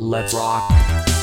Let's rock.